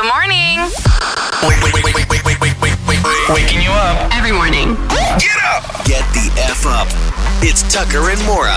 Good morning. Wait, wait, wait, wait, wait, wait, wait, wait, wait, wait. Waking you up. Every morning. Get up. Get the F up. It's Tucker and Mora.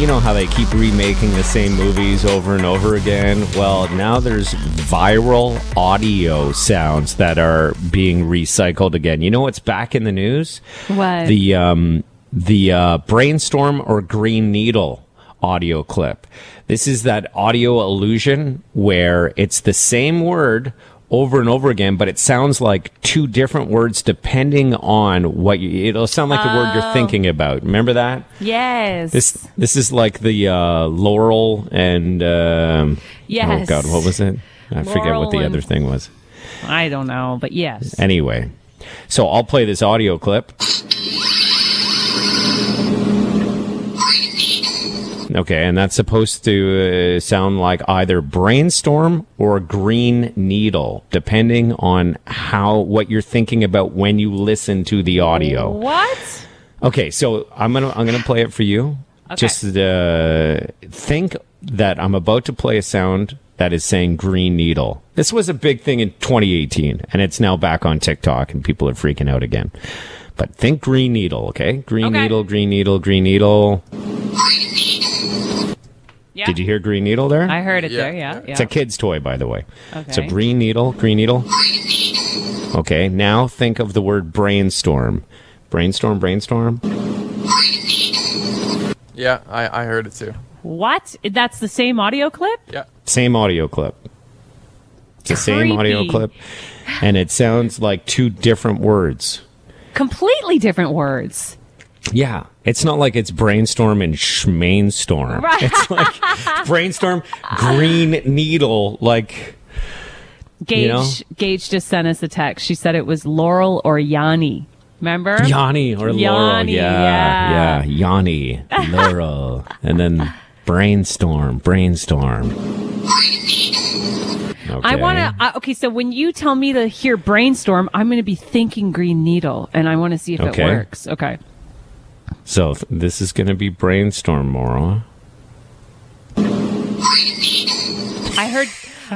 You know how they keep remaking the same movies over and over again? Well, now there's viral audio sounds that are being recycled again. You know what's back in the news? What? The um the uh, brainstorm or green needle audio clip. This is that audio illusion where it's the same word over and over again, but it sounds like two different words depending on what you, it'll sound like the word you're thinking about. Remember that? yes. This this is like the uh, Laurel and um, oh god, what was it? I forget what the other thing was. I don't know, but yes. Anyway, so I'll play this audio clip. Okay, and that's supposed to uh, sound like either brainstorm or green needle, depending on how what you're thinking about when you listen to the audio. What? Okay, so I'm gonna I'm gonna play it for you. Okay. Just uh, think that I'm about to play a sound that is saying green needle. This was a big thing in 2018, and it's now back on TikTok, and people are freaking out again. But think green needle, okay? Green Okay. needle, green needle, green needle. Yeah. Did you hear green needle there? I heard it Yeah, there, yeah. yeah. yeah. It's a kid's toy, by the way. So Okay. green needle, green needle. Okay, now think of the word brainstorm. Brainstorm, brainstorm. Yeah, I, I heard it too. What? That's the same audio clip? Yeah. Same audio clip. It's the same audio clip. And it sounds like two different words. Completely different words. Yeah. It's not like it's brainstorm and schmainstorm. Right. It's like brainstorm, green needle, like Gage know? Gage just sent us a text. She said it was Laurel or Yanni. Remember? Yanni or Laurel. Yeah. yeah. Yeah. Yanni, Laurel. and then brainstorm, brainstorm. Okay. I want to. Uh, okay, so when you tell me to hear brainstorm, I'm going to be thinking green needle, and I want to see if Okay. it works. Okay. So th- this is going to be brainstorm, Mora. I heard.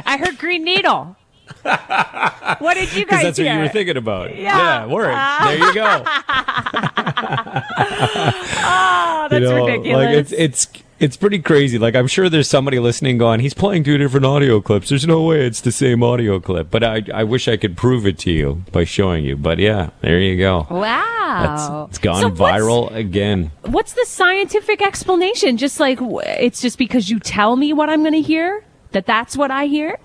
I heard green needle. what did you Because guys that's what you were thinking about. Yeah. Yeah, word. Ah. there you go. Oh, that's you know, ridiculous. Like it's it's it's pretty crazy. Like I'm sure there's somebody listening going, he's playing two different audio clips. There's no way it's the same audio clip. But I I wish I could prove it to you by showing you. But yeah, there you go. That's, wow. it's gone So what's- viral again. What's the scientific explanation? Just like it's just because you tell me what I'm going to hear that that's what I hear.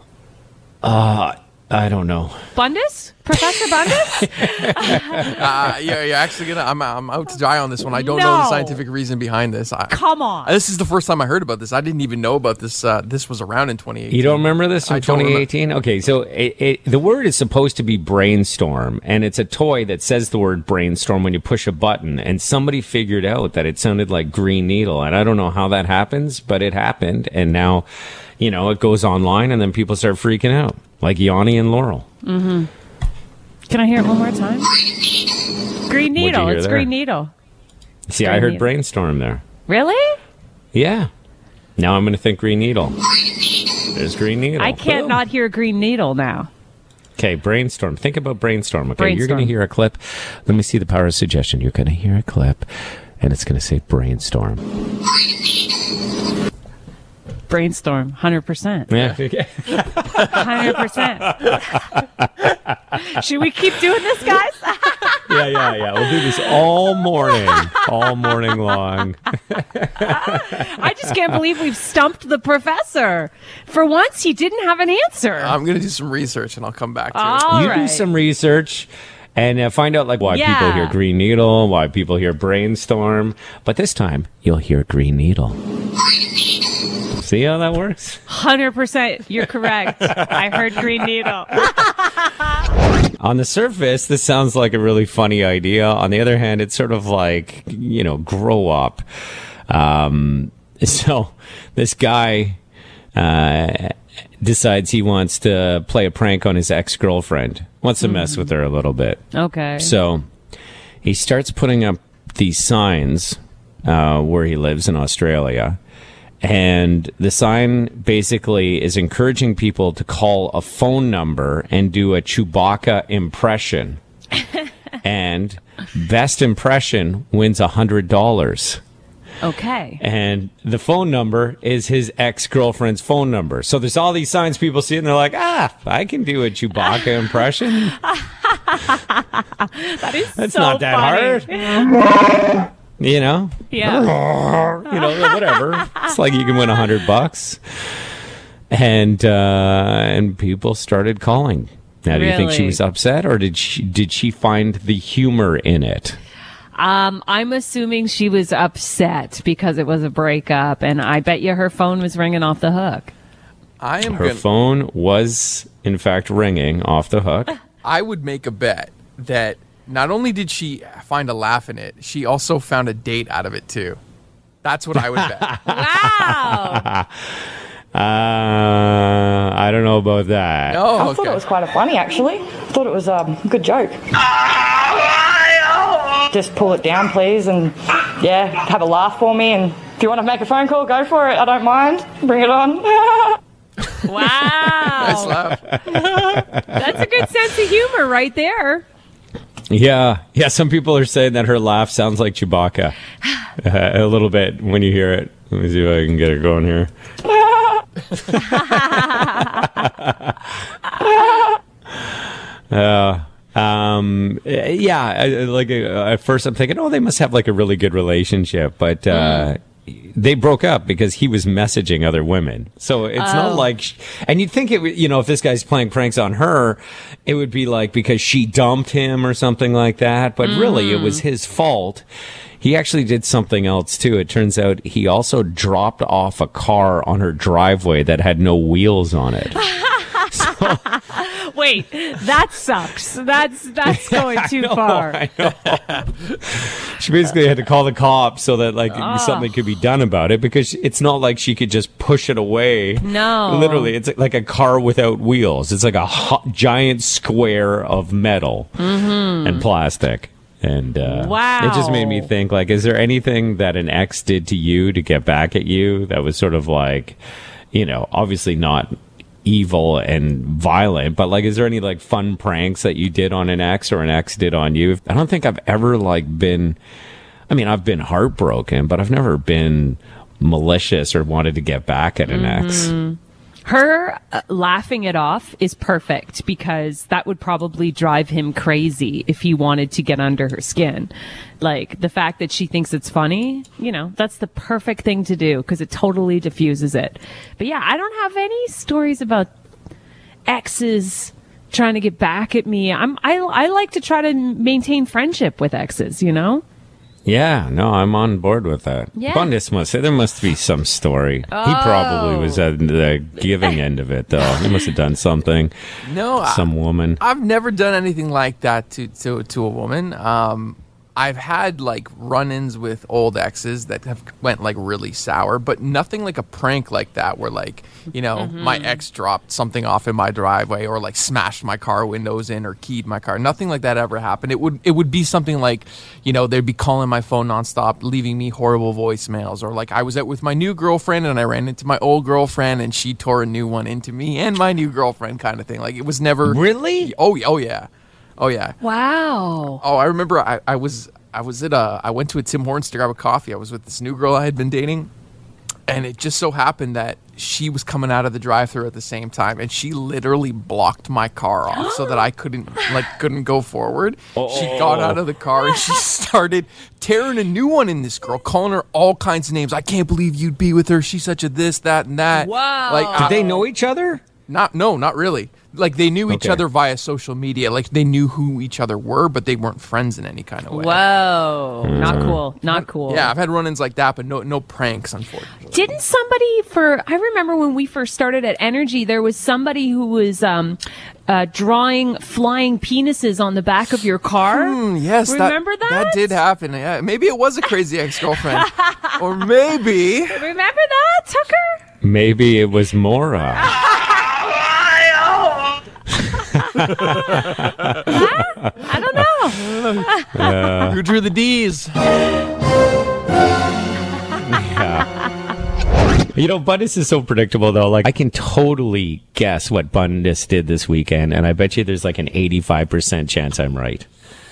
Uh, I don't know. Bundus, Professor Bundus. Uh, yeah, you're actually gonna. I'm, I'm out to dry on this one. I don't know the scientific reason behind this. I, Come on. this is the first time I heard about this. I didn't even know about this. Uh, this was around in 2018. You don't remember this from I remember. 2018? Okay, so it, it, the word is supposed to be brainstorm, and it's a toy that says the word brainstorm when you push a button. And somebody figured out that it sounded like green needle, and I don't know how that happens, but it happened, and now, you know, it goes online, and then people start freaking out, like Yanni and Laurel. Mm-hmm. Can I hear it one more time? Green needle. It's there? green needle. See, I heard needle. brainstorm there. Really? Yeah. Now I'm going to think green needle. There's green needle. I can't Boom. not hear green needle now. Okay, brainstorm. Think about brainstorm. Okay, you're going to hear a clip. Let me see the power of suggestion. You're going to hear a clip, and it's going to say brainstorm. Brainstorm, hundred percent, Yeah. Hundred percent. Should we keep doing this, guys? yeah, yeah, yeah. We'll do this all morning, all morning long. I just can't believe we've stumped the professor. For once, he didn't have an answer. I'm gonna do some research and I'll come back to it. All you do some research. And uh, find out like why people hear green needle, why people hear brainstorm, but this time you'll hear green needle. See how that works? 100%. You're correct. I heard Green Needle. On the surface, this sounds like a really funny idea. On the other hand, it's sort of like, you know, grow up. Um, so this guy uh, decides he wants to play a prank on his ex girlfriend, wants to mess with her a little bit. Okay. So he starts putting up these signs uh, where he lives in Australia. And the sign basically is encouraging people to call a phone number and do a Chewbacca impression. and best impression wins a hundred dollars. Okay. And the phone number is his ex girlfriend's phone number. So there's all these signs people see, and they're like, ah, I can do a Chewbacca impression. That is That's so not that funny. hard. You know? Yeah. you know, whatever. It's like you can win a hundred bucks. And uh, and people started calling. Now, do you think she was upset, or did she did she find the humor in it? Um, I'm assuming she was upset because it was a breakup, and I bet you her phone was ringing off the hook. I am Her gonna. phone was, in fact, ringing off the hook. I would make a bet that not only did she find a laugh in it, she also found a date out of it too. That's what I would bet. Wow. Uh, I don't know about that. Oh, I thought it was quite funny, actually. I thought it was um, a good joke. Just pull it down, please, and yeah, have a laugh for me. And if you want to make a phone call, go for it. I don't mind. Bring it on. wow. Nice laugh. That's a good sense of humor right there. Yeah, yeah. Some people are saying that her laugh sounds like Chewbacca uh, a little bit when you hear it. Let me see if I can get it going here. Uh, um, yeah, like uh, at first I'm thinking, oh, they must have like a really good relationship, but uh, they broke up because he was messaging other women. So it's not oh. like, sh- and you'd think it, would- you know, if this guy's playing pranks on her, it would be like because she dumped him or something like that. But really, it was mm. his fault. He actually did something else too. It turns out he also dropped off a car on her driveway that had no wheels on it. Wait, that sucks. That's that's going too know, far. I know. she basically had to call the cops so that like something could be done about it because it's not like she could just push it away. No. literally, it's like a car without wheels. It's like a ho- giant square of metal and plastic. And uh, it just made me Mm-hmm. Think: like, is there anything that an ex did to you to get back at you that was sort of like, you know, obviously not evil and violent, but like, is there any like fun pranks that you did on an ex or an ex did on you? I don't think I've ever like been. I mean, I've been heartbroken, but I've never been malicious or wanted to get back at an ex. Mm-hmm. Her uh, laughing it off is perfect because that would probably drive him crazy if he wanted to get under her skin. Like the fact that she thinks it's funny, you know, that's the perfect thing to do because it totally diffuses it. But yeah, I don't have any stories about exes trying to get back at me. I'm I I like to try to maintain friendship with exes, you know? Yeah, no, I'm on board with that. Yeah. Bundes must there must be some story. He probably was at the giving end of it, though. He must have done something. No, I- Some woman. I've never done anything like that to to, to a woman. Um, I've had like run-ins with old exes that have went like really sour, but nothing like a prank like that where like you know mm-hmm. my ex dropped something off in my driveway or like smashed my car windows in or keyed my car. Nothing like that ever happened. It would it would be something like you know they'd be calling my phone nonstop, leaving me horrible voicemails, or like I was out with my new girlfriend and I ran into my old girlfriend and she tore a new one into me and my new girlfriend kind of thing. Like it was never Really? Oh, oh yeah, oh yeah. Wow. Oh, I remember. I, I was I was at a I went to a Tim Hortons to grab a coffee. I was with this new girl I had been dating, and it just so happened that she was coming out of the drive-through at the same time, and she literally blocked my car off so that I couldn't like couldn't go forward. She got out of the car and she started tearing a new one in this girl, calling her all kinds of names. I can't believe you'd be with her. She's such a this, that, and that. Wow. Like Did they know each other? Not no, not really. Like they knew each Okay. other via social media. Like they knew who each other were, but they weren't friends in any kind of way. Whoa, not cool, not cool. Yeah, I've had run-ins like that, but no no pranks, unfortunately. Didn't somebody for I remember when we first started at Energy, there was somebody who was um, uh, drawing flying penises on the back of your car. Hmm, yes, remember that? That did happen. Yeah, maybe it was a crazy ex-girlfriend, or maybe Remember that, Tucker? Maybe it was Mora. I don't know. who drew the D's. yeah. You know, Bundes is so predictable though. Like I can totally guess what Bundes did this weekend, and I bet you there's like an 85% chance I'm right.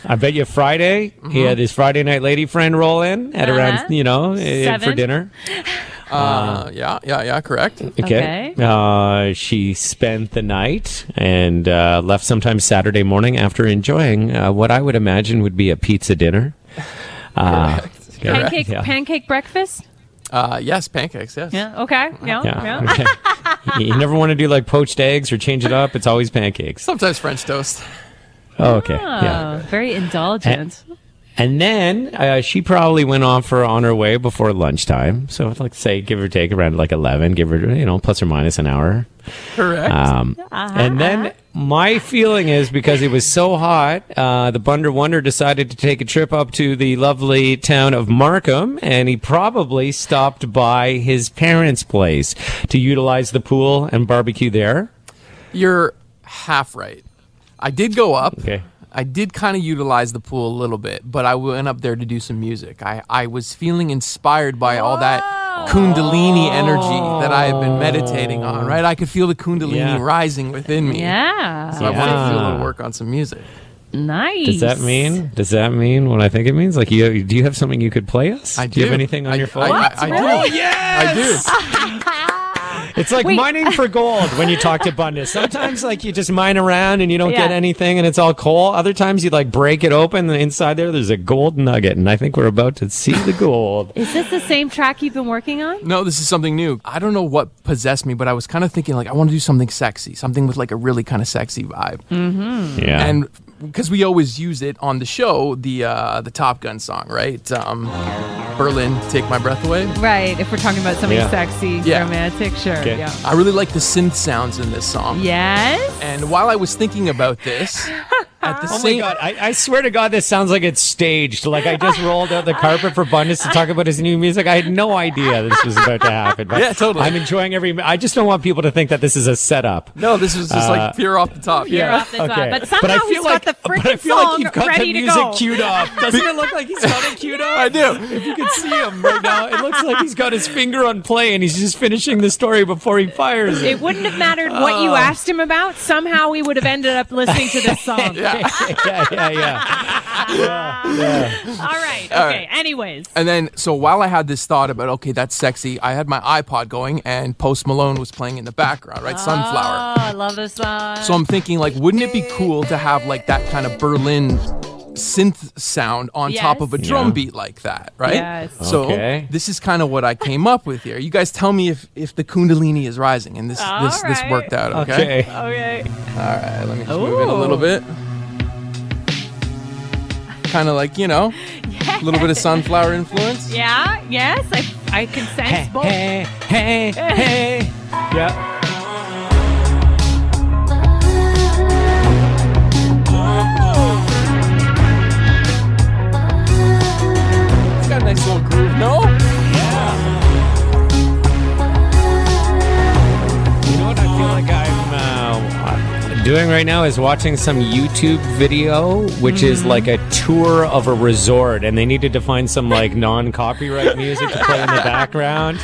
I bet you Friday he had his Friday night lady friend roll in at Uh-huh. around you know eh, for dinner. Uh, yeah, yeah, yeah. Correct. Okay. Okay. Uh, she spent the night and uh, left sometime Saturday morning after enjoying uh, what I would imagine would be a pizza dinner. Uh, Pancake yeah. pancake breakfast. Uh, yes, pancakes. Yes. Yeah. Okay. Yeah. Yeah. yeah. Okay. you never want to do like poached eggs or change it up. It's always pancakes. Sometimes French toast. Oh, okay. Yeah. Oh, very indulgent. And then uh, she probably went off for on her way before lunchtime. So like say give or take around like eleven, give her you know plus or minus an hour. Correct. Um, and then my feeling is because it was so hot, uh, the Bunder Wonder decided to take a trip up to the lovely town of Markham, and he probably stopped by his parents' place to utilize the pool and barbecue there. You're half right. I did go up. Okay. I did kind of utilize the pool a little bit, but I went up there to do some music. I, I was feeling inspired by all that Kundalini energy that I had been meditating on, right? I could feel the Kundalini Yeah. rising within me. yeah. So I wanted to do a little work on some music. Nice. Does that mean? Does that mean what I think it means? Like, you do you have something you could play us? I do. you have anything on I- your phone? I, I, I Really? do. yes! I do. It's like mining for gold when you talk to Bundes. Sometimes, like, you just mine around and you don't get anything and it's all coal. Other times, you like break it open and inside there, there's a gold nugget. And I think we're about to see the gold. Is this the same track you've been working on? No, this is something new. I don't know what possessed me, but I was kind of thinking like I want to do something sexy, something with like a really kind of sexy vibe. Mm-hmm. Yeah. and because we always use it on the show, the uh, the Top Gun song, right? Um, Berlin, take my breath away. Right. If we're talking about something Yeah. sexy, Yeah. romantic, sure. Okay. Yeah. I really like the synth sounds in this song. Yes. And while I was thinking about this, at the Oh my god! I, I swear to God, this sounds like it's staged. Like I just rolled out the carpet for Bundes to talk about his new music. I had no idea this was about to happen. But Yeah, totally. I'm enjoying every. I just don't want people to think that this is a setup. no, this was just Uh, like pure off the top. You're Yeah. off the top. Okay. But somehow I he's feel got like, the but I freaking feel like song you've got ready the to music go. queued up. Doesn't it look like he's got it queued up? I do. If you could see him right now, it looks like he's got his finger on play and he's just finishing the story before he fires it. It wouldn't have mattered what you asked him about. Somehow we would have ended up listening to this song. Yeah. Yeah, yeah, yeah. All right. Okay. Anyways. And then, so while I had this thought about, okay, that's sexy, I had my iPod going and Post Malone was playing in the background, right? Sunflower. Oh, I love this song. So I'm thinking, like, wouldn't it be cool to have like that kind of Berlin synth sound on top of a drum Yeah. beat like that, right? Yes. So Okay. this is kind of what I came up with here. You guys tell me if if the Kundalini is rising, and this All this this worked out. Okay. Okay. okay. All right. Let me just move it a little bit. Kind of like you know, a little bit of sunflower influence. Yeah. Yes. I, I can sense both. Hey, hey, hey. Yeah. It's got a nice little groove. No. Doing right now is watching some YouTube video, which is Mm-hmm. like a tour of a resort, and they needed to find some like non-copyright music to play in the background.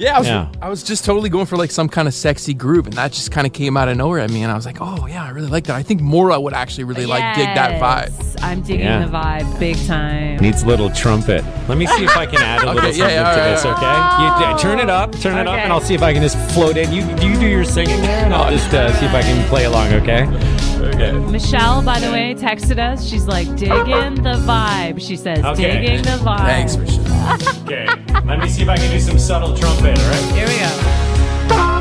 Yeah, I was, Yeah. I was just totally going for like some kind of sexy groove, and that just kind of came out of nowhere at me, and I was like, oh yeah, I really like that. I think Mora would actually really like dig that vibe. I'm digging Yeah. the vibe big time. Needs a little trumpet. Let me see if I can add a little Okay, yeah, something yeah, to all this. right, Okay, you turn it up, turn it up, and I'll see if I can just float in. You you do your singing there, and I'll just uh, see if I can play along. Okay. Okay. Michelle, by the way, texted us. She's like, digging the vibe. She says, Okay. digging the vibe. Thanks, Michelle. Okay. Let me see if I can do some subtle trumpet, all right? Here we go.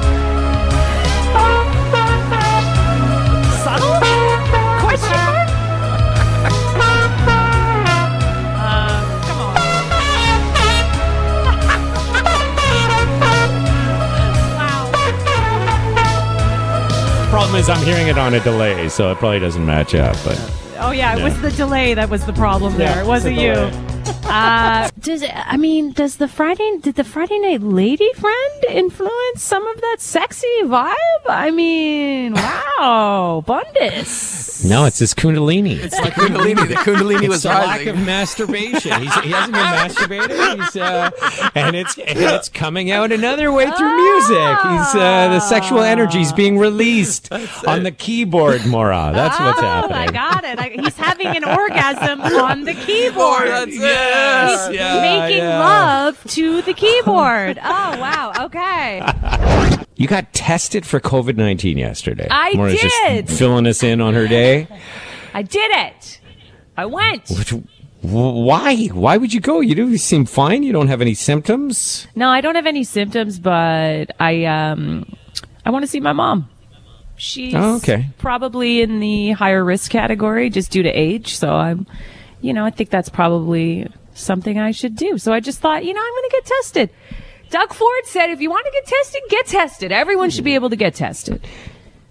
Subtle? Problem is I'm hearing it on a delay, so it probably doesn't match up. But Oh yeah, it Yeah. was the delay that was the problem there. Yeah, it wasn't it's the you. Delay. Uh, does I mean does the Friday did the Friday Night Lady friend influence some of that sexy vibe? I mean, wow, Bundus. no, it's this Kundalini. It's like Kundalini. The Kundalini It's was the lack of masturbation. He's, he hasn't been masturbating, He's, uh, and it's and it's coming out another way through music. He's uh, the sexual energy's being released on the keyboard, Mora. That's what's oh, happening. I got it. I, he's having an orgasm on the keyboard. That's it. Yes, He's yeah, making yeah. love to the keyboard. Oh wow. Okay. You got tested for COVID nineteen yesterday. I Mora's did. Just filling us in on her day. I did it. I went. Which, why? Why would you go? You do you seem fine. You don't have any symptoms. No, I don't have any symptoms, but I um I want to see my mom. She's Oh, okay. probably in the higher risk category just due to age, so I'm you know, I think that's probably something I should do. So I just thought, you know, I'm going to get tested. Doug Ford said if you want to get tested, get tested. Everyone should be able to get tested.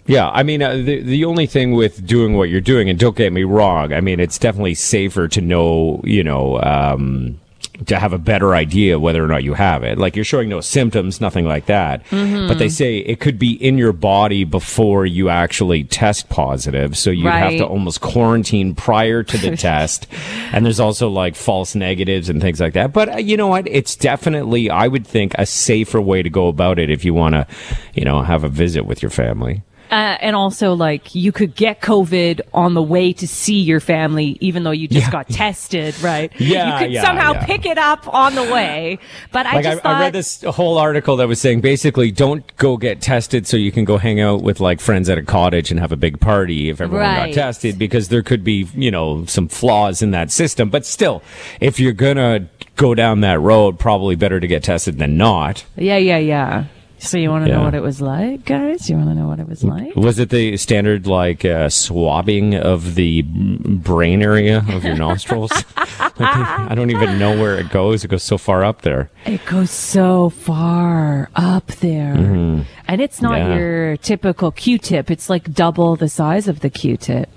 Yeah, I mean, uh, the the only thing with doing what you're doing, and don't get me wrong, I mean, it's definitely safer to know, you know, um, to have a better idea whether or not you have it. Like you're showing no symptoms, nothing like that. Mm-hmm. But they say it could be in your body before you actually test positive, so you have Right. to almost quarantine prior to the test. And there's also like false negatives and things like that. But uh, you know what? It's definitely, I would think, a safer way to go about it if you want to, you know, have a visit with your family. Uh, and also, like, you could get COVID on the way to see your family, even though you just Yeah. got tested, right? Yeah, You could yeah, somehow yeah. pick it up on the way. But I like just I, thought, I read this whole article that was saying basically don't go get tested so you can go hang out with like friends at a cottage and have a big party if everyone Right. got tested because there could be you know some flaws in that system but still if you're gonna go down that road probably better to get tested than not yeah, yeah, yeah. So you want to Yeah. know what it was like, guys? You want to know what it was like? was it the standard like uh, swabbing of the brain area of your nostrils I don't even know where it goes it goes so far up there It goes so far up there. And it's not Mm-hmm. Yeah. your typical Q-tip. It's like double the size of the Q-tip.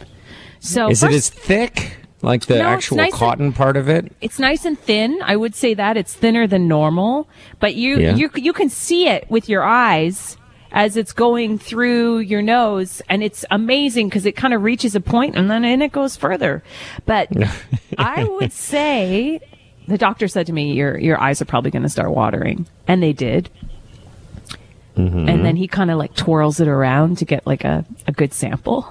So is it as thick like the No, actual nice and- cotton part of it it's nice and thin. I would say that it's thinner than normal, but you Yeah. you you can see it with your eyes as it's going through your nose, and it's amazing because it kind of reaches a point and then in it goes further. But I would say the doctor said to me, "Your your eyes are probably going to start watering," and they did. Mm-hmm. And then he kind of like twirls it around to get like a, a good sample.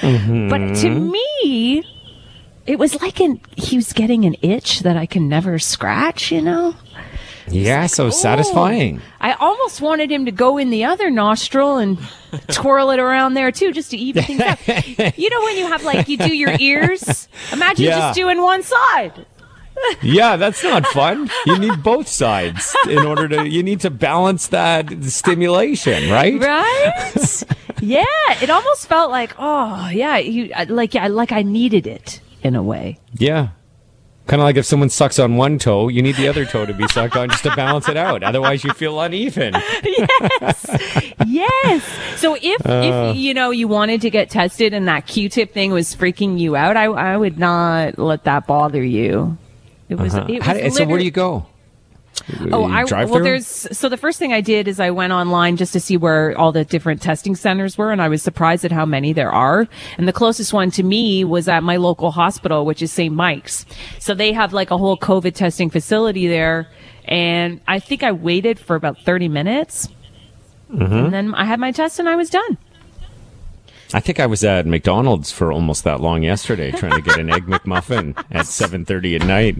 Mm-hmm. But to me, it was like an he was getting an itch that I can never scratch, you know? Yeah, so oh. satisfying. I almost wanted him to go in the other nostril and twirl it around there too, just to even things out. You know when you have like you do your ears? Imagine Yeah. just doing one side. Yeah, that's not fun. You need both sides in order to. You need to balance that stimulation, right? Right? yeah. It almost felt like, oh yeah, you like yeah, like I needed it in a way. Yeah. Kind of like if someone sucks on one toe, you need the other toe to be sucked on just to balance it out. Otherwise, you feel uneven. yes. Yes. So if Uh. if you know you wanted to get tested and that Q-tip thing was freaking you out, I I would not let that bother you. It was. It was How, so where do you go? Oh, I drive well. There's so the first thing I did is I went online just to see where all the different testing centers were, and I was surprised at how many there are. And the closest one to me was at my local hospital, which is St. Mike's. So they have like a whole COVID testing facility there, and I think I waited for about 30 minutes, Mm-hmm. and then I had my test and I was done. I think I was at McDonald's for almost that long yesterday, trying to get an egg McMuffin at seven thirty at night.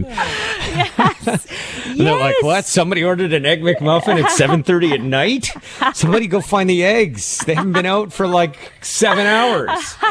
And they're like, "What? Somebody ordered an egg McMuffin at seven thirty at night? Somebody go find the eggs. They haven't been out for like seven hours.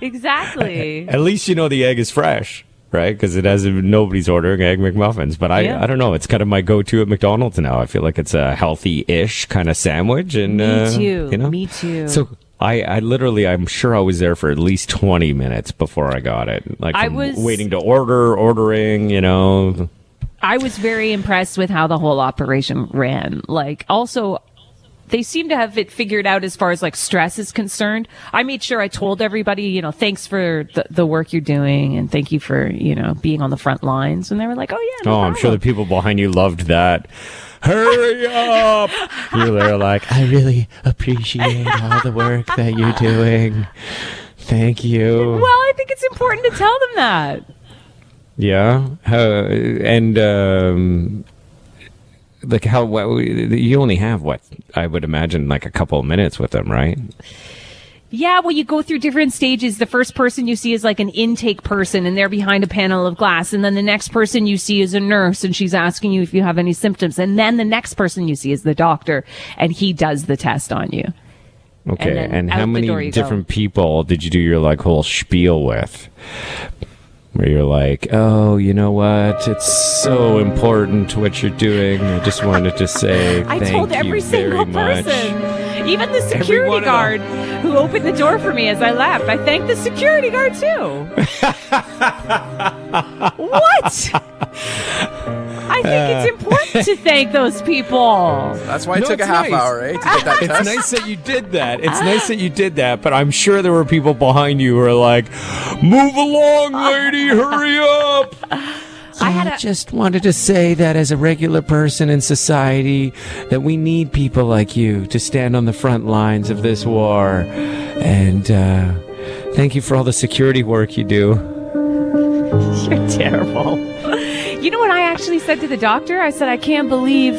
Exactly. At least you know the egg is fresh." Right, because it has nobody's ordering egg McMuffins, but I Yeah. I don't know. It's kind of my go-to at McDonald's now. I feel like it's a healthy-ish kind of sandwich, and Me uh, too. You know? Me too. So I, I literally, I'm sure I was there for at least 20 minutes before I got it. Like I was- waiting to order, ordering, you know. I was very impressed with how the whole operation ran. Like, also, they seem to have it figured out as far as like stress is concerned. I made sure I told everybody, you know, thanks for the, the work you're doing and thank you for, you know, being on the front lines. And they were like, oh yeah. No oh, I'm sure the people behind you loved that. Hurry up! you were like, I really appreciate all the work that you're doing. Thank you. Well, I think it's important to tell them that. Yeah, how, and um, like how what, you only have what I would imagine like a couple of minutes with them, right? Yeah, well, you go through different stages. The first person you see is like an intake person and they're behind a panel of glass. And then the next person you see is a nurse and she's asking you if you have any symptoms. And then the next person you see is the doctor and he does the test on you. Okay, then and, how many you go. different people did you do your like whole spiel with? Where you're like, oh, you know what? It's so important what you're doing. I just wanted to say I thank told you every very single much. Person, even the security one of them. guard who opened the door for me as I left. I thanked the security guard too. what? I think Uh. it's important to thank those people. That's why it No, took a half nice. hour, eh, to get that It's test. nice that you did that. It's nice that you did that, but I'm sure there were people behind you who were like, "Move along, lady, hurry up." I had a, just wanted to say that as a regular person in society, that we need people like you to stand on the front lines of this war. And uh, thank you for all the security work you do. You're terrible. You know what I actually said to the doctor? I said, I can't believe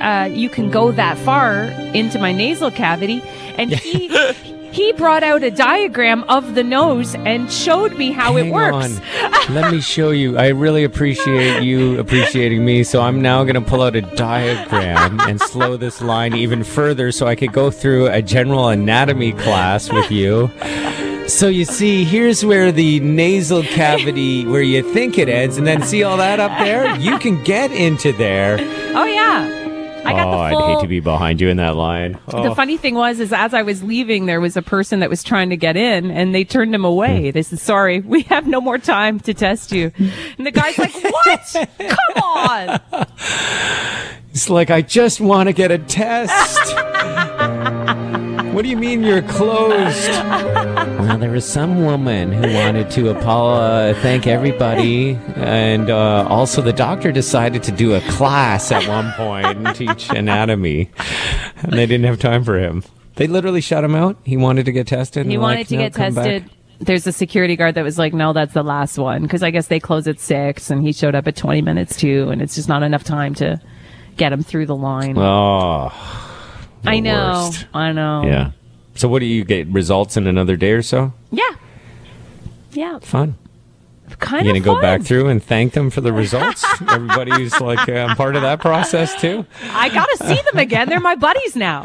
uh, you can go that far into my nasal cavity. And he he brought out a diagram of the nose and showed me how it Hang works. on. Let me show you. I really appreciate you appreciating me. So I'm now going to pull out a diagram and slow this line even further so I could go through a general anatomy class with you. So you see, here's where the nasal cavity, where you think it ends, and then see all that up there? You can get into there. Oh yeah. I got oh, the full I'd hate to be behind you in that line. Oh. The funny thing was, is as I was leaving, there was a person that was trying to get in, and they turned him away. Hmm. They said, "Sorry, we have no more time to test you." And the guy's like, "What? Come on!" It's like I just want to get a test. what do you mean you're closed? well, there was some woman who wanted to apolo- thank everybody, and uh, also the doctor decided to do a class at one point and teach anatomy, and they didn't have time for him. They literally shut him out. He wanted to get tested. and He wanted like, to "No, get come back." tested. There's a security guard that was like, "No, that's the last one," because I guess they close at six, and he showed up at 20 minutes too, and it's just not enough time to get him through the line. Oh, the I know, worst. I know. Yeah. So, what do you get? Results in another day or so? yeah, yeah. Fun. Kind You gonna go fun. back through and thank them for the results? Everybody who's like uh, part of that process too. I gotta see them again. They're my buddies now.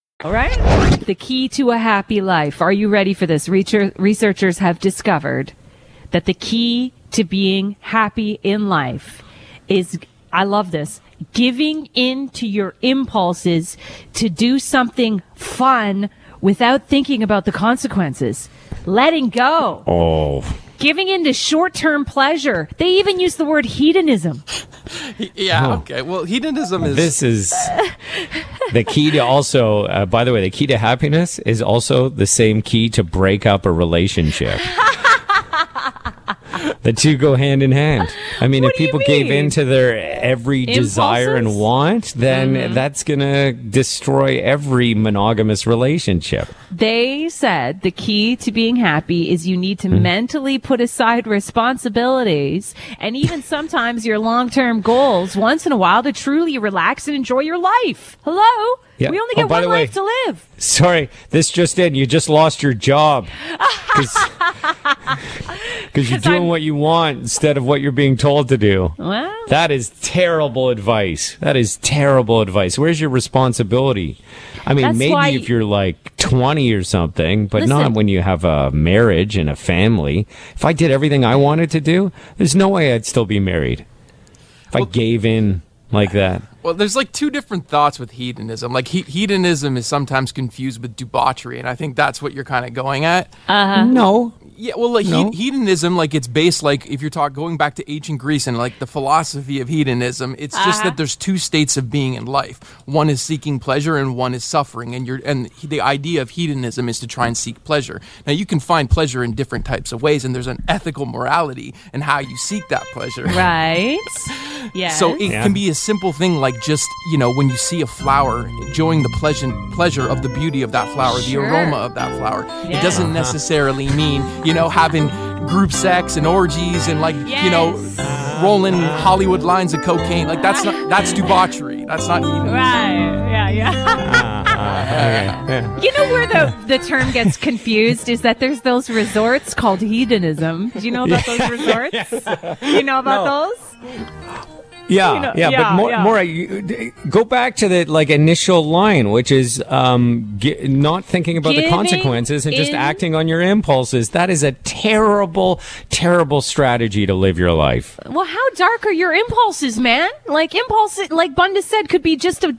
All right. The key to a happy life. Are you ready for this? Researchers have discovered that the key to being happy in life is, I love this, giving in to your impulses to do something fun without thinking about the consequences. Letting go. Oh, Giving in to short-term pleasure. They even use the word hedonism. Yeah, okay. Well, hedonism is this is the key to also. Uh, by the way, the key to happiness is also the same key to break up a relationship. the two go hand in hand. I mean, What if people gave in to their every desire and Impulses? Mm-hmm. want, then that's gonna destroy every monogamous relationship. They said the key to being happy is you need to Hmm. mentally put aside responsibilities and even sometimes your long-term goals once in a while to truly relax and enjoy your life. Hello? Yeah. We only Oh, get by one the way- life to live. Sorry, this just in. You just lost your job because you're doing I'm- what you want instead of what you're being told to do. Well, That is terrible advice. That is terrible advice. Where's your responsibility? I mean, maybe why- if you're like 20 or something, but not when you have a marriage and a family. If I did everything I wanted to do, there's no way I'd still be married. If I gave in like that. Well, there's like two different thoughts with hedonism. Like he- hedonism is sometimes confused with debauchery, and I think that's what you're kind of going at. Uh-huh. No. Yeah, well, like No. he- hedonism, like it's based like if you're talking going back to ancient Greece and like the philosophy of hedonism, it's just that uh-huh. there's two states of being in life. One is seeking pleasure, and one is suffering. And you're and the idea of hedonism is to try and seek pleasure. Now you can find pleasure in different types of ways, and there's an ethical morality in how you seek that pleasure. right. Yes. So it Yeah. can be a simple thing like just, you know, when you see a flower, enjoying the pleasure pleasure of the beauty of that flower, Sure. the aroma of that flower. Yeah. It doesn't necessarily mean, you know, having group sex and orgies and like, you know, rolling Hollywood lines of cocaine. Like that's not that's debauchery. That's not even. Right. Yeah. Yeah. Uh-huh. you know where the the term gets confused is that there's those resorts called hedonism. Do you know about those resorts? You know about those? Yeah, You know- yeah, yeah, but more, yeah. more. You, go back to the like initial line, which is um, ge- not thinking about the consequences and just acting on your impulses. That is a terrible, terrible strategy to live your life. Well, how dark are your impulses, man? Like impulse, like Bunda said, could be just to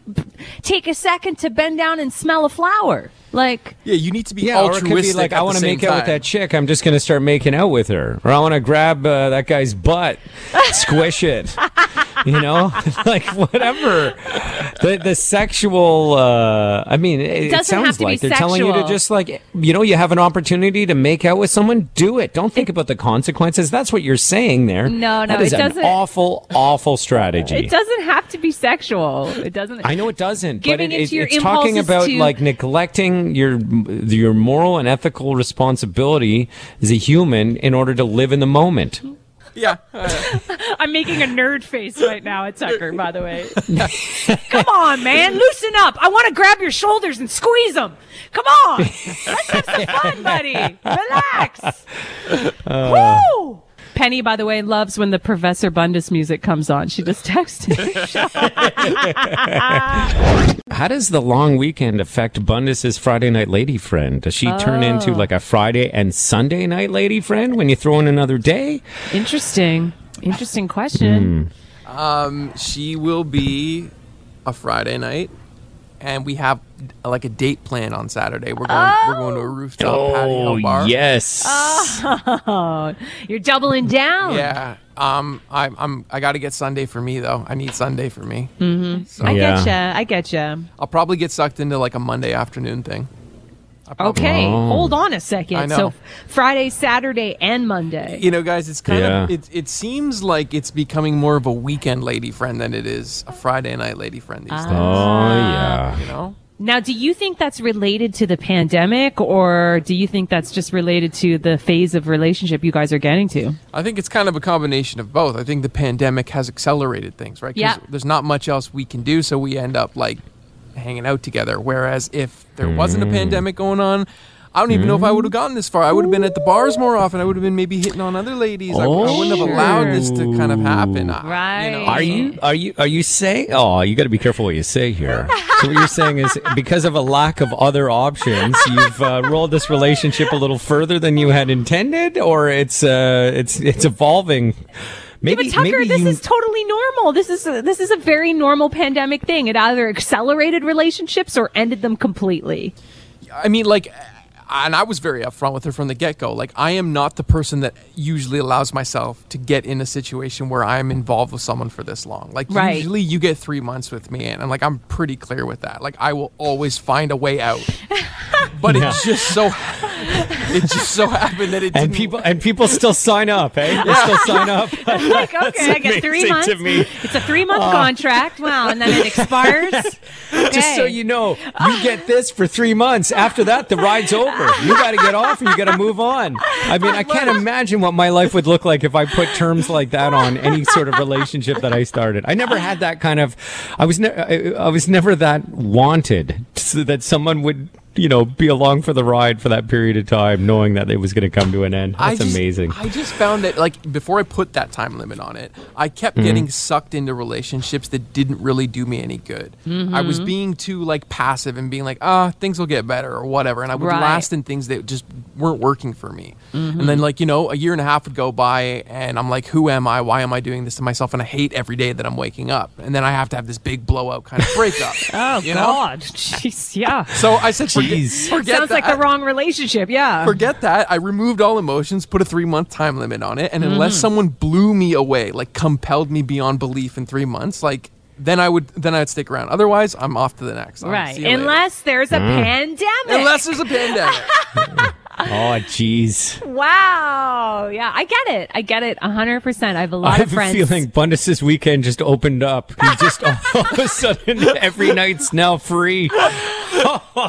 take a second to bend down and smell a flower. Like, Yeah, you need to be Yeah, or it could be like, at I want to same make out with that chick. I'm just going to start making out with her, or I want to grab uh, that guy's butt, squish it. You know, like whatever. The the sexual. Uh, I mean, it, it sounds like they're telling you to just like you know, you have an opportunity to make out with someone, do it. Don't think about the consequences. That's what you're saying there. No, no, that is it an doesn't- awful, awful strategy. it doesn't have to be sexual. It doesn't. I know it doesn't, Giving but it, into it- your it's talking about to- like neglecting your your moral and ethical responsibility as a human in order to live in the moment. Yeah. I'm making a nerd face right now at Tucker, by the way. Come on, man, loosen up. I want to grab your shoulders and squeeze them. Come on, let's have some fun, buddy. Relax. Uh, Woo! Penny, by the way, loves when the Professor Bundus music comes on. She just texted. How does the long weekend affect Bundus's Friday night lady friend? Does she turn into like a Friday and Sunday night lady friend when you throw in another day? Interesting. Interesting question. Um, she will be a Friday night, and we have like a date plan on Saturday. We're going. We're going to a rooftop patio bar. Oh, yes. Oh, you're doubling down. Yeah. Um. I, I'm. I got to get Sunday for me though. I need Sunday for me. I Yeah. getcha. I getcha. I'll probably get sucked into like a Monday afternoon thing. I probably- Okay, Oh. hold on a second. I know. So Friday, Saturday, and Monday. You know, guys, it's kind Yeah. of it. It seems like it's becoming more of a weekend lady friend than it is a Friday night lady friend these oh, days. yeah. You know. Now, do you think that's related to the pandemic, or do you think that's just related to the phase of relationship you guys are getting to? I think it's kind of a combination of both. I think the pandemic has accelerated things, right? Yeah. There's not much else we can do, so we end up like hanging out together. Whereas if there wasn't a Mm. pandemic going on, I don't even know if I would have gotten this far. I would have been at the bars more often. I would have been maybe hitting on other ladies. I, I wouldn't have allowed this to kind of happen. I- Right. You know, Are you are you are you saying? Oh, you got to be careful what you say here. so what you're saying is because of a lack of other options, you've uh, rolled this relationship a little further than you had intended, or it's uh, it's it's evolving. Maybe, but Tucker, maybe this you, is totally normal. This is a, this is a very normal pandemic thing. It either accelerated relationships or ended them completely. I mean, like, and I was very upfront with her from the get go. Like, I am not the person that usually allows myself to get in a situation where I am involved with someone for this long. Like, Right. usually you get three months with me, and, and like, I'm pretty clear with that. Like, I will always find a way out. But it's just so it just so happened that it And didn't. people and people still sign up, eh? They still sign up. I'm like, okay, I get three months. to me. It's a three month contract. Wow, and then it expires. Just so you know, you get this for three months. After that, the ride's over. You got to get off, or you got to move on. I mean, I can't imagine what my life would look like if I put terms like that on any sort of relationship that I started. I never had that kind of. I was ne- I, I was never that wanted so that someone would. You know, be along for the ride for that period of time, knowing that it was going to come to an end. I That's just- amazing. I just found that like before I put that time limit on it, I kept Mm-hmm. getting sucked into relationships that didn't really do me any good. I was being too like passive and being like, ah, things will get better or whatever, and I would Right. last in things that just weren't working for me. And then like you know, a year and a half would go by, and I'm like, who am I? Why am I doing this to myself? And I hate every day that I'm waking up, and then I have to have this big blowout kind of breakup. Oh you know? God, jeez, yeah. So I said, forget, Jeez. forget Sounds like the wrong relationship. Yeah. Forget that. I removed all emotions, put a three month time limit on it, and unless Mm-hmm. someone blew me away, like compelled me beyond belief in three months, like then I would then I'd stick around. Otherwise, I'm off to the next. I'll right. see you later. Unless there's a pandemic. unless there's a pandemic. oh, jeez. Wow. Yeah, I get it. I get it 100%. I have a lot I of have a friends. feeling Bundus's weekend just opened up. He just all of a sudden every night's now free.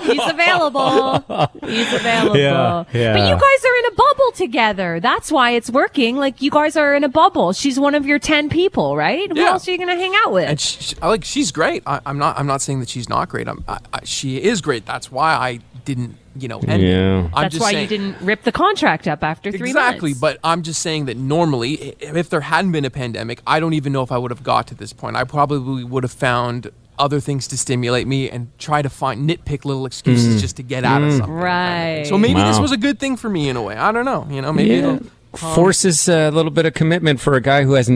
He's available. He's available. Yeah, yeah. But you guys are in a bubble together. That's why it's working. Like you guys are in a bubble. She's one of your 10 people, right? Yeah. Who else are you going to hang out with? and she, she- like she's great. I, I'm not. I'm not saying that she's not great. I'm, I, I, she is great. That's why I didn't. You know, end it. Yeah. I'm That's just why saying, you didn't rip the contract up after three exactly, months. Exactly, but I'm just saying that normally, if there hadn't been a pandemic, I don't even know if I would have got to this point. I probably would have found other things to stimulate me and try to find nitpick little excuses mm. just to get out of mm. something. Right. So maybe this was a good thing for me in a way. I don't know. You know, maybe Yeah. it'll. Forces a little bit of commitment for a guy who has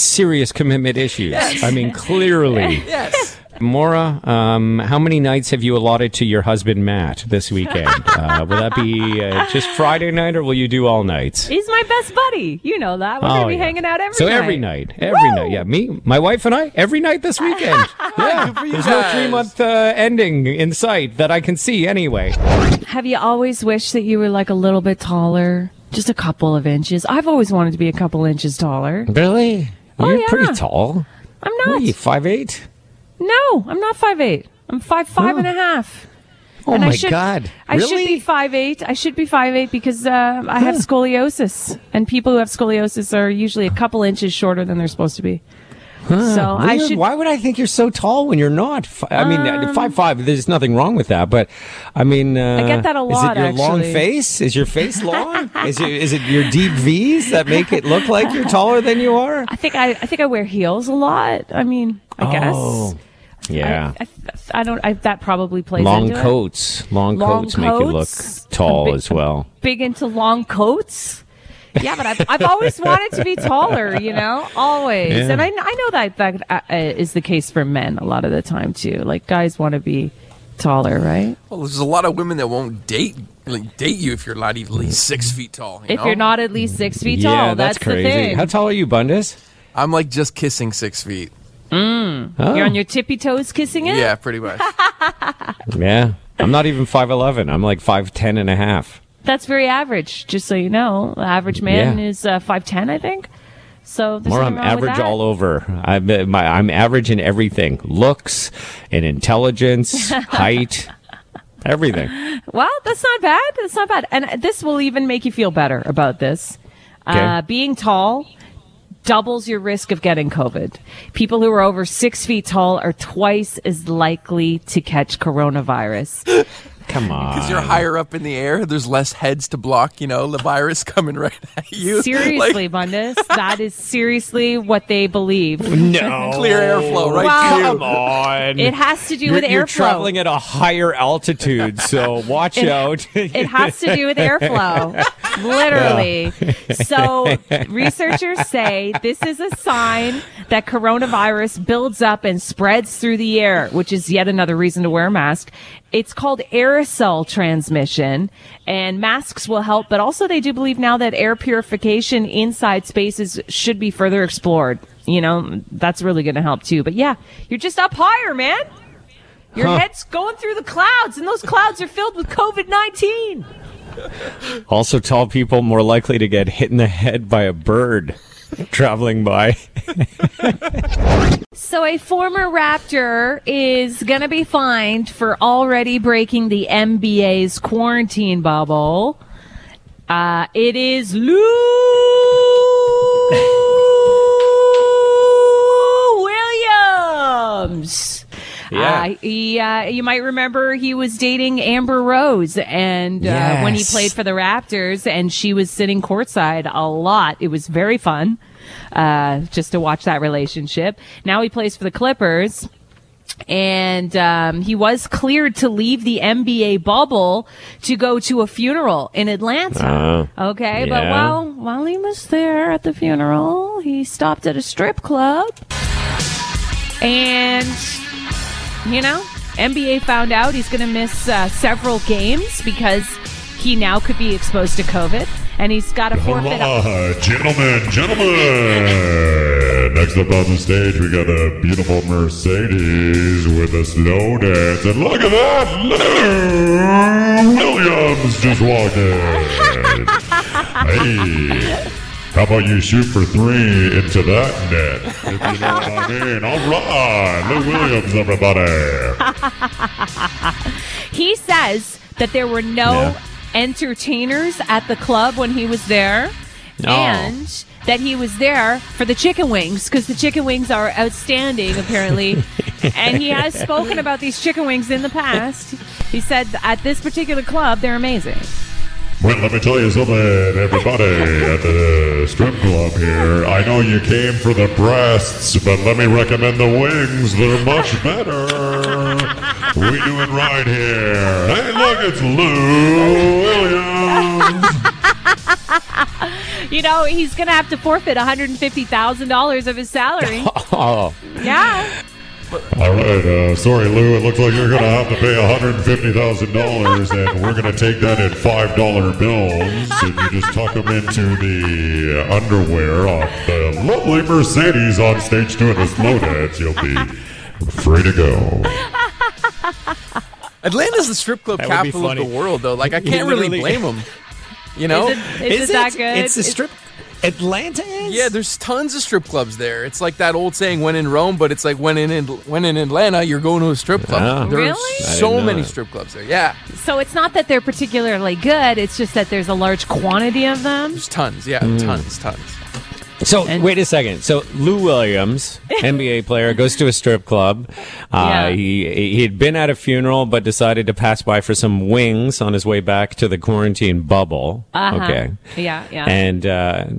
serious commitment issues. Yes. I mean, clearly. Yes. Mora, um, how many nights have you allotted to your husband Matt this weekend? uh, will that be uh, just Friday night, or will you do all nights? He's my best buddy. You know that. We're going to be yeah. hanging out every so night. every night, every night, yeah. Me, my wife, and I, every night this weekend. Yeah, Good for there's no three month uh, ending in sight that I can see anyway. Have you always wished that you were like a little bit taller? Just a couple of inches. I've always wanted to be a couple inches taller. Really? Oh, You're yeah. pretty tall. I'm What not. are you, five eight? No, I'm not five eight. I'm five five and a half. Oh and my I should, God! I should be five eight. I should be five eight because uh, I have scoliosis, and people who have scoliosis are usually a couple inches shorter than they're supposed to be. So I should. Why would I think you're so tall when you're not? I mean, uh, five five. There's nothing wrong with that, but I mean, uh, get that a lot, Is it your long face? Is your face long? is it is it your deep V's that make it look like you're taller than you are? I think I, I think I wear heels a lot. I mean, I guess. Oh, yeah. I, I, I don't. I, that probably plays long into it. coats. Long, Long coats make you look tall A bit- as well. Big into long coats. Yeah, but I've, I've always wanted to be taller, you know, always. Yeah. And I, I know that that uh, uh, is the case for men a lot of the time too. Like guys want to be taller, right? Well, there's a lot of women that won't date like date you if you're not even at least six feet tall. you If know? you're not at least six feet tall, yeah, that's, the crazy. thing. How tall are you, Bundes? I'm like just kissing six feet. Oh, You're on your tippy toes kissing it. Yeah, pretty much. yeah. I'm not even five eleven. I'm like five ten and a half. That's very average. Just so you know, the average man Yeah. is uh, five ten, I think. So More, I'm nothing wrong with average all over. I'm, uh, my, I'm average in everything: looks, and intelligence, height, everything. Well, that's not bad. That's not bad. And this will even make you feel better about this. Okay. Uh, being tall doubles your risk of getting COVID. People who are over six feet tall are twice as likely to catch coronavirus. Come on. Because you're higher up in the air, there's less heads to block, you know, the virus coming right at you. Seriously, Like, Mundus, that is seriously what they believe. no clear airflow right Wow. Come on. It has to do you're, with you're traveling at a higher altitude, so watch It- out. It has to do with airflow. Literally. So researchers say this is a sign that coronavirus builds up and spreads through the air, which is yet another reason to wear a mask. It's called aerosol transmission and masks will help, but also they do believe now that air purification inside spaces should be further explored. You know, that's really going to help too. But yeah, you're just up higher, man. Your Huh. head's going through the clouds and those clouds are filled with COVID-19. Also, tall people more likely to get hit in the head by a bird traveling by. So a former Raptor is going to be fined for already breaking the NBA's quarantine bubble. Uh, it is Lou Williams. Yeah. Uh, he, uh, you might remember he was dating Amber Rose, and uh, when he played for the Raptors, and she was sitting courtside a lot. It was very fun uh, just to watch that relationship. Now he plays for the Clippers. And um, he was cleared to leave the NBA bubble to go to a funeral in Atlanta. okay, but while while he was there at the funeral, he stopped at a strip club, and you know, NBA found out he's going to miss uh, several games because he now could be exposed to COVID, and he's got to forfeit. Alright, gentlemen, gentlemen. Next up on the stage, we got a beautiful Mercedes with a slow dance. And look at that! Lou Williams just walked in. Hey. How about you shoot for three into that net? If you know what I mean. All right. Lou Williams, everybody. He says that there were no Yeah. entertainers at the club when he was there, Oh. and that he was there for the chicken wings because the chicken wings are outstanding, apparently. and he has spoken about these chicken wings in the past. He said at this particular club, they're amazing. Well, let me tell you something, everybody at the strip club here. I know you came for the breasts, but let me recommend the wings. They're much better. we do it right here. Hey, look, it's Lou Williams. You know, he's going to have to forfeit $150,000 of his salary. Oh, yeah. All right, uh, sorry, Lou. It looks like you're going to have to pay $150,000, and we're going to take that in $5 bills. If you just tuck them into the underwear of the lovely Mercedes on stage doing the slow dance, you'll be free to go. Atlanta's the strip club That capital of the world, though. Like I can't really blame them. You know? Is it, is it that good? It's a Is- strip. Atlanta is? Yeah, there's tons of strip clubs there. It's like that old saying, "When in Rome," but it's like when in when in Atlanta, you're going to a strip club. Ah. There's Really? I so many that. strip clubs there. Yeah, So it's not that they're particularly good, it's just that there's a large quantity of them. there's tons. Yeah, Hmm. tons, tons. So And- wait a second. So Lou Williams, NBA player, goes to a strip club. Uh, Yeah. He he had been at a funeral, but decided to pass by for some wings on his way back to the quarantine bubble. Uh-huh. Okay. Yeah, yeah. And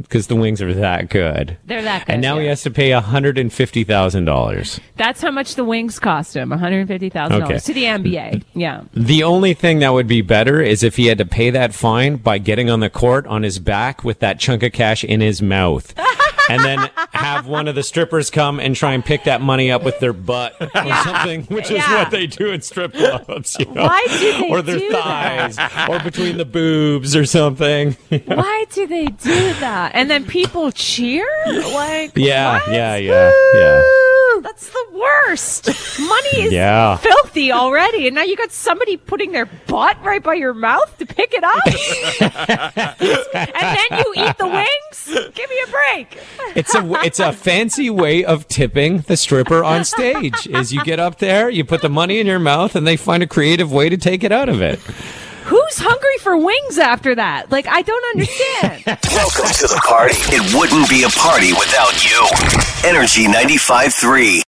because the wings are that good, They're that good. and now he has to pay hundred and fifty thousand dollars. That's how much the wings cost him, $150,000 to the NBA. Yeah. The only thing that would be better is if he had to pay that fine by getting on the court on his back with that chunk of cash in his mouth. And then have one of the strippers come and try and pick that money up with their butt or something, which is Yeah. what they do in strip clubs. You know? Why do they do Or their do thighs, or between the boobs or something. Why do they do that? And then people cheer? Like, yeah, what? yeah, yeah, yeah. That's the worst. Money is Yeah. filthy already, and now you got somebody putting their butt right by your mouth to pick it up, and then you eat the wings. Give me a break. It's a it's a fancy way of tipping the stripper on stage. Is you get up there, you put the money in your mouth, and they find a creative way to take it out of it. Who's hungry for wings after that? Like, I don't understand. Welcome to the party. It wouldn't be a party without you. Energy 95.3.